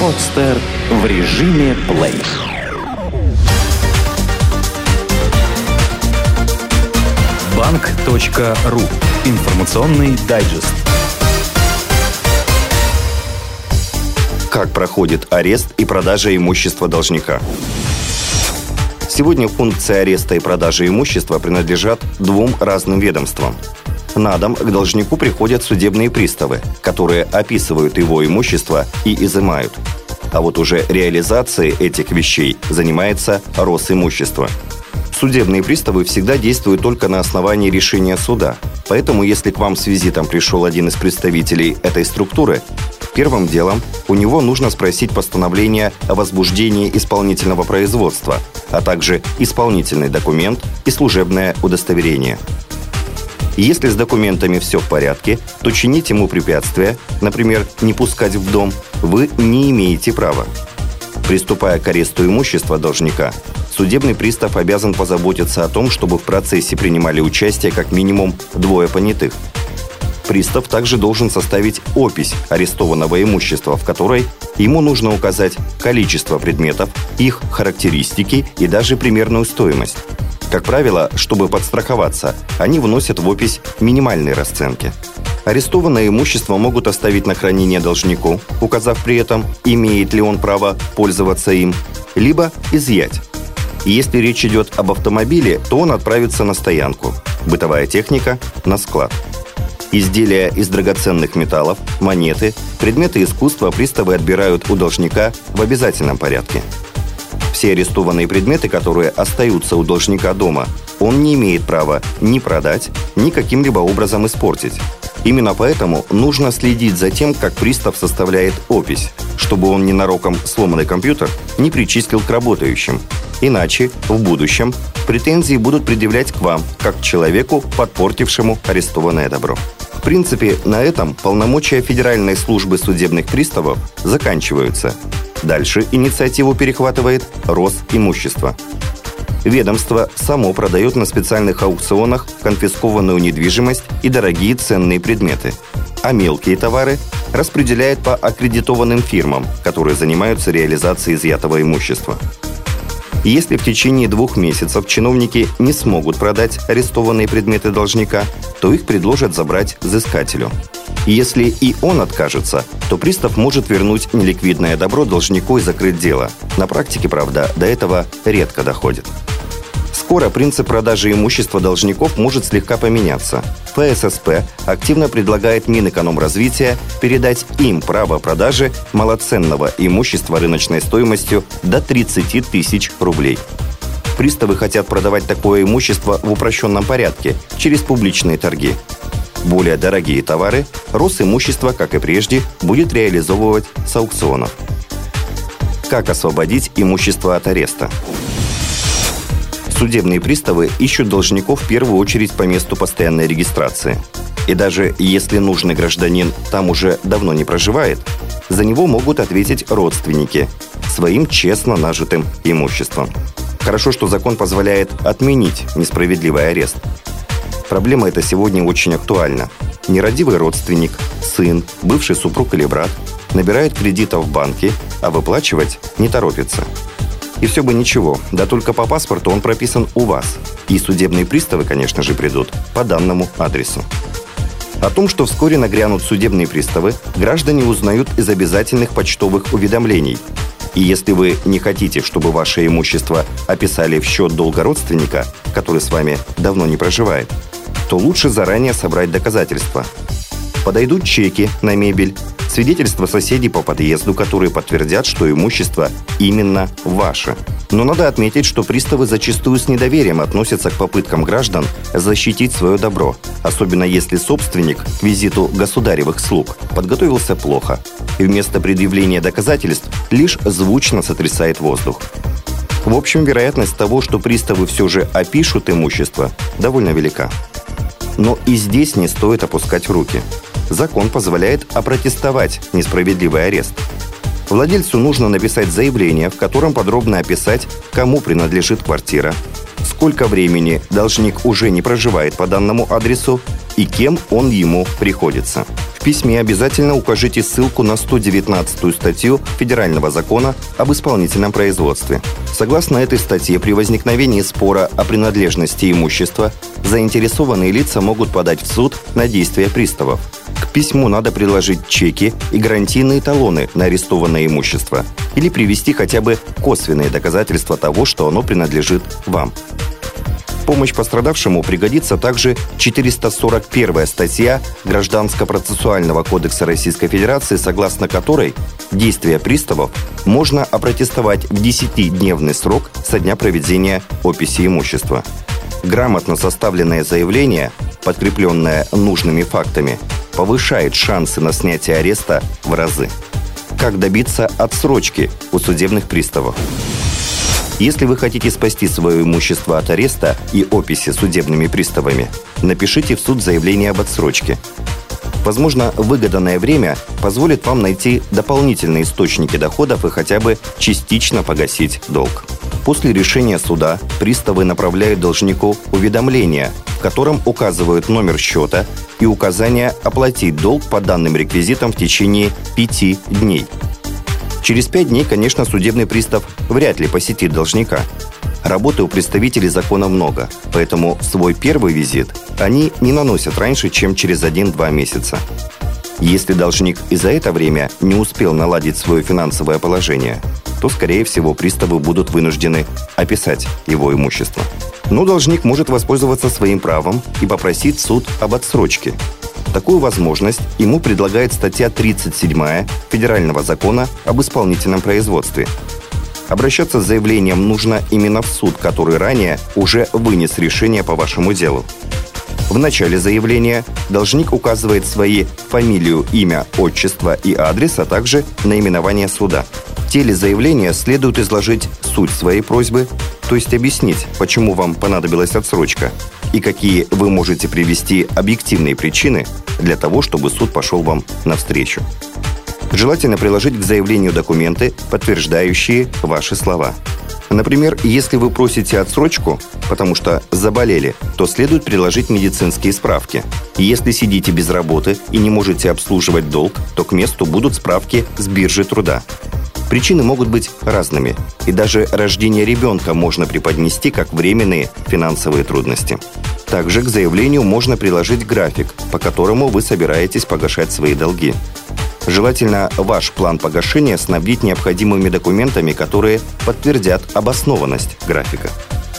Подстер в режиме плей. Банк.ру. Информационный дайджест. Как проходит арест и продажа имущества должника? Сегодня функции ареста и продажи имущества принадлежат двум разным ведомствам. На дом к должнику приходят судебные приставы, которые описывают его имущество и изымают. А вот уже реализацией этих вещей занимается Росимущество. Судебные приставы всегда действуют только на основании решения суда. Поэтому, если к вам с визитом пришел один из представителей этой структуры, первым делом у него нужно спросить постановление о возбуждении исполнительного производства, а также исполнительный документ и служебное удостоверение. Если с документами все в порядке, то чинить ему препятствия, например, не пускать в дом, вы не имеете права. Приступая к аресту имущества должника, судебный пристав обязан позаботиться о том, чтобы в процессе принимали участие как минимум двое понятых – Пристав также должен составить опись арестованного имущества, в которой ему нужно указать количество предметов, их характеристики и даже примерную стоимость. Как правило, чтобы подстраховаться, они вносят в опись минимальные расценки. Арестованное имущество могут оставить на хранение должнику, указав при этом, имеет ли он право пользоваться им, либо изъять. если речь идет об автомобиле, то он отправится на стоянку, бытовая техника – на склад – Изделия из драгоценных металлов, монеты, предметы искусства приставы отбирают у должника в обязательном порядке. Все арестованные предметы, которые остаются у должника дома, он не имеет права ни продать, ни каким-либо образом испортить. Именно поэтому нужно следить за тем, как пристав составляет опись, чтобы он ненароком сломанный компьютер не причислил к работающим. Иначе в будущем претензии будут предъявлять к вам, как к человеку, подпортившему арестованное добро. В принципе, на этом полномочия Федеральной службы судебных приставов заканчиваются. Дальше инициативу перехватывает Росимущество. Ведомство само продает на специальных аукционах конфискованную недвижимость и дорогие ценные предметы, а мелкие товары распределяет по аккредитованным фирмам, которые занимаются реализацией изъятого имущества. Если в течение двух месяцев чиновники не смогут продать арестованные предметы должника, то их предложат забрать взыскателю. Если и он откажется, то пристав может вернуть неликвидное добро должнику и закрыть дело. На практике, правда, до этого редко доходит. Скоро принцип продажи имущества должников может слегка поменяться. ФССП активно предлагает Минэкономразвития передать им право продажи малоценного имущества рыночной стоимостью до 30 тысяч рублей. Приставы хотят продавать такое имущество в упрощенном порядке, через публичные торги. Более дорогие товары Росимущество, как и прежде, будет реализовывать с аукционов. Как освободить имущество от ареста? Судебные приставы ищут должников в первую очередь по месту постоянной регистрации. И даже если нужный гражданин там уже давно не проживает, за него могут ответить родственники своим честно нажитым имуществом. Хорошо, что закон позволяет отменить несправедливый арест. Проблема эта сегодня очень актуальна. Нерадивый родственник, сын, бывший супруг или брат набирает кредитов в банке, а выплачивать не торопится – и все бы ничего, да только по паспорту он прописан у вас. И судебные приставы, конечно же, придут по данному адресу. О том, что вскоре нагрянут судебные приставы, граждане узнают из обязательных почтовых уведомлений. И если вы не хотите, чтобы ваше имущество описали в счет долга родственника, который с вами давно не проживает, то лучше заранее собрать доказательства. Подойдут чеки на мебель, свидетельства соседей по подъезду, которые подтвердят, что имущество именно ваше. Но надо отметить, что приставы зачастую с недоверием относятся к попыткам граждан защитить свое добро, особенно если собственник к визиту государевых слуг подготовился плохо и вместо предъявления доказательств лишь звучно сотрясает воздух. В общем, вероятность того, что приставы все же опишут имущество, довольно велика. Но и здесь не стоит опускать руки – закон позволяет опротестовать несправедливый арест. Владельцу нужно написать заявление, в котором подробно описать, кому принадлежит квартира, сколько времени должник уже не проживает по данному адресу и кем он ему приходится. Письме обязательно укажите ссылку на 119 статью Федерального закона об исполнительном производстве. Согласно этой статье, при возникновении спора о принадлежности имущества заинтересованные лица могут подать в суд на действия приставов. К письму надо приложить чеки и гарантийные талоны на арестованное имущество или привести хотя бы косвенные доказательства того, что оно принадлежит вам помощь пострадавшему пригодится также 441 статья Гражданско-процессуального кодекса Российской Федерации, согласно которой действия приставов можно опротестовать в 10-дневный срок со дня проведения описи имущества. Грамотно составленное заявление, подкрепленное нужными фактами, повышает шансы на снятие ареста в разы. Как добиться отсрочки у судебных приставов? Если вы хотите спасти свое имущество от ареста и описи судебными приставами, напишите в суд заявление об отсрочке. Возможно, выгоданное время позволит вам найти дополнительные источники доходов и хотя бы частично погасить долг. После решения суда приставы направляют должнику уведомление, в котором указывают номер счета и указание оплатить долг по данным реквизитам в течение пяти дней – Через пять дней, конечно, судебный пристав вряд ли посетит должника. Работы у представителей закона много, поэтому свой первый визит они не наносят раньше, чем через 1-2 месяца. Если должник и за это время не успел наладить свое финансовое положение, то, скорее всего, приставы будут вынуждены описать его имущество. Но должник может воспользоваться своим правом и попросить суд об отсрочке, Такую возможность ему предлагает статья 37 Федерального закона об исполнительном производстве. Обращаться с заявлением нужно именно в суд, который ранее уже вынес решение по вашему делу. В начале заявления должник указывает свои фамилию, имя, отчество и адрес, а также наименование суда. В теле заявления следует изложить суть своей просьбы, то есть объяснить, почему вам понадобилась отсрочка и какие вы можете привести объективные причины для того, чтобы суд пошел вам навстречу. Желательно приложить к заявлению документы, подтверждающие ваши слова. Например, если вы просите отсрочку, потому что заболели, то следует приложить медицинские справки. Если сидите без работы и не можете обслуживать долг, то к месту будут справки с биржи труда. Причины могут быть разными, и даже рождение ребенка можно преподнести как временные финансовые трудности. Также к заявлению можно приложить график, по которому вы собираетесь погашать свои долги. Желательно ваш план погашения снабдить необходимыми документами, которые подтвердят обоснованность графика.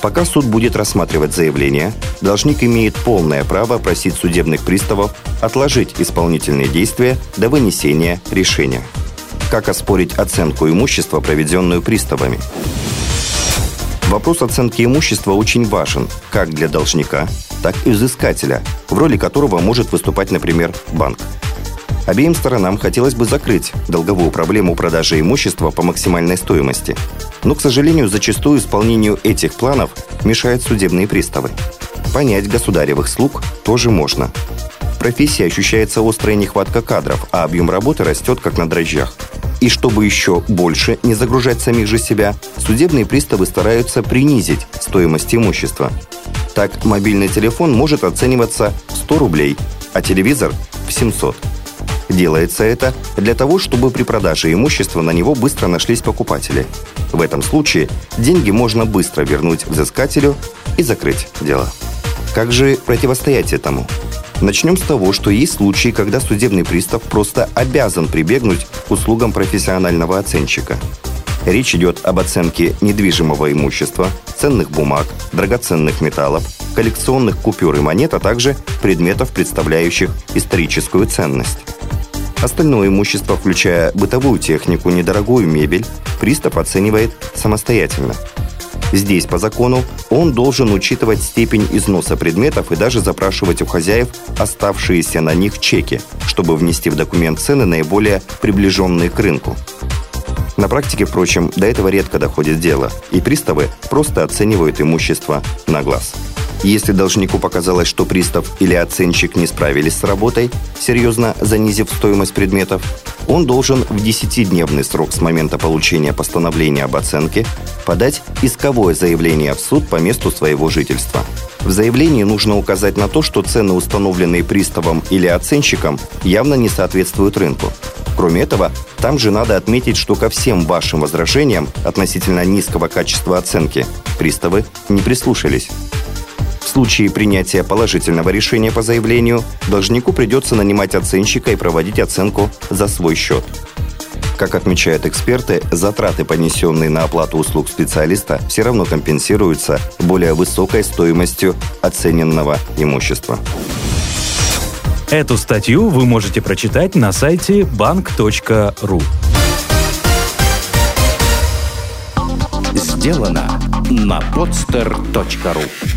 Пока суд будет рассматривать заявление, должник имеет полное право просить судебных приставов отложить исполнительные действия до вынесения решения. Как оспорить оценку имущества, проведенную приставами? Вопрос оценки имущества очень важен как для должника, так и взыскателя, в роли которого может выступать, например, банк. Обеим сторонам хотелось бы закрыть долговую проблему продажи имущества по максимальной стоимости. Но, к сожалению, зачастую исполнению этих планов мешают судебные приставы. Понять государевых слуг тоже можно. В профессии ощущается острая нехватка кадров, а объем работы растет как на дрожжах – и чтобы еще больше не загружать самих же себя, судебные приставы стараются принизить стоимость имущества. Так, мобильный телефон может оцениваться в 100 рублей, а телевизор – в 700. Делается это для того, чтобы при продаже имущества на него быстро нашлись покупатели. В этом случае деньги можно быстро вернуть взыскателю и закрыть дело. Как же противостоять этому? Начнем с того, что есть случаи, когда судебный пристав просто обязан прибегнуть к услугам профессионального оценщика. Речь идет об оценке недвижимого имущества, ценных бумаг, драгоценных металлов, коллекционных купюр и монет, а также предметов, представляющих историческую ценность. Остальное имущество, включая бытовую технику, недорогую мебель, пристав оценивает самостоятельно – Здесь, по закону, он должен учитывать степень износа предметов и даже запрашивать у хозяев оставшиеся на них чеки, чтобы внести в документ цены наиболее приближенные к рынку. На практике, впрочем, до этого редко доходит дело, и приставы просто оценивают имущество на глаз. Если должнику показалось, что пристав или оценщик не справились с работой, серьезно занизив стоимость предметов, он должен в 10-дневный срок с момента получения постановления об оценке подать исковое заявление в суд по месту своего жительства. В заявлении нужно указать на то, что цены, установленные приставом или оценщиком, явно не соответствуют рынку. Кроме этого, там же надо отметить, что ко всем вашим возражениям относительно низкого качества оценки приставы не прислушались. В случае принятия положительного решения по заявлению, должнику придется нанимать оценщика и проводить оценку за свой счет. Как отмечают эксперты, затраты, понесенные на оплату услуг специалиста, все равно компенсируются более высокой стоимостью оцененного имущества. Эту статью вы можете прочитать на сайте bank.ru. Сделано на podster.ru